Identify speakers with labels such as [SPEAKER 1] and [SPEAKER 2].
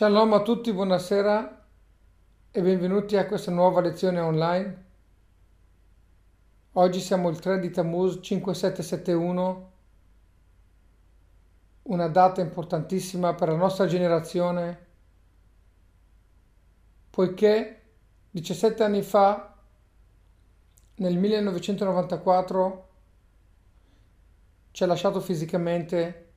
[SPEAKER 1] Shalom a tutti, buonasera e benvenuti a questa nuova lezione online. Oggi siamo il 3 di Tammuz 5771, una data importantissima per la nostra generazione, poiché 17 anni fa, nel 1994, ci ha lasciato fisicamente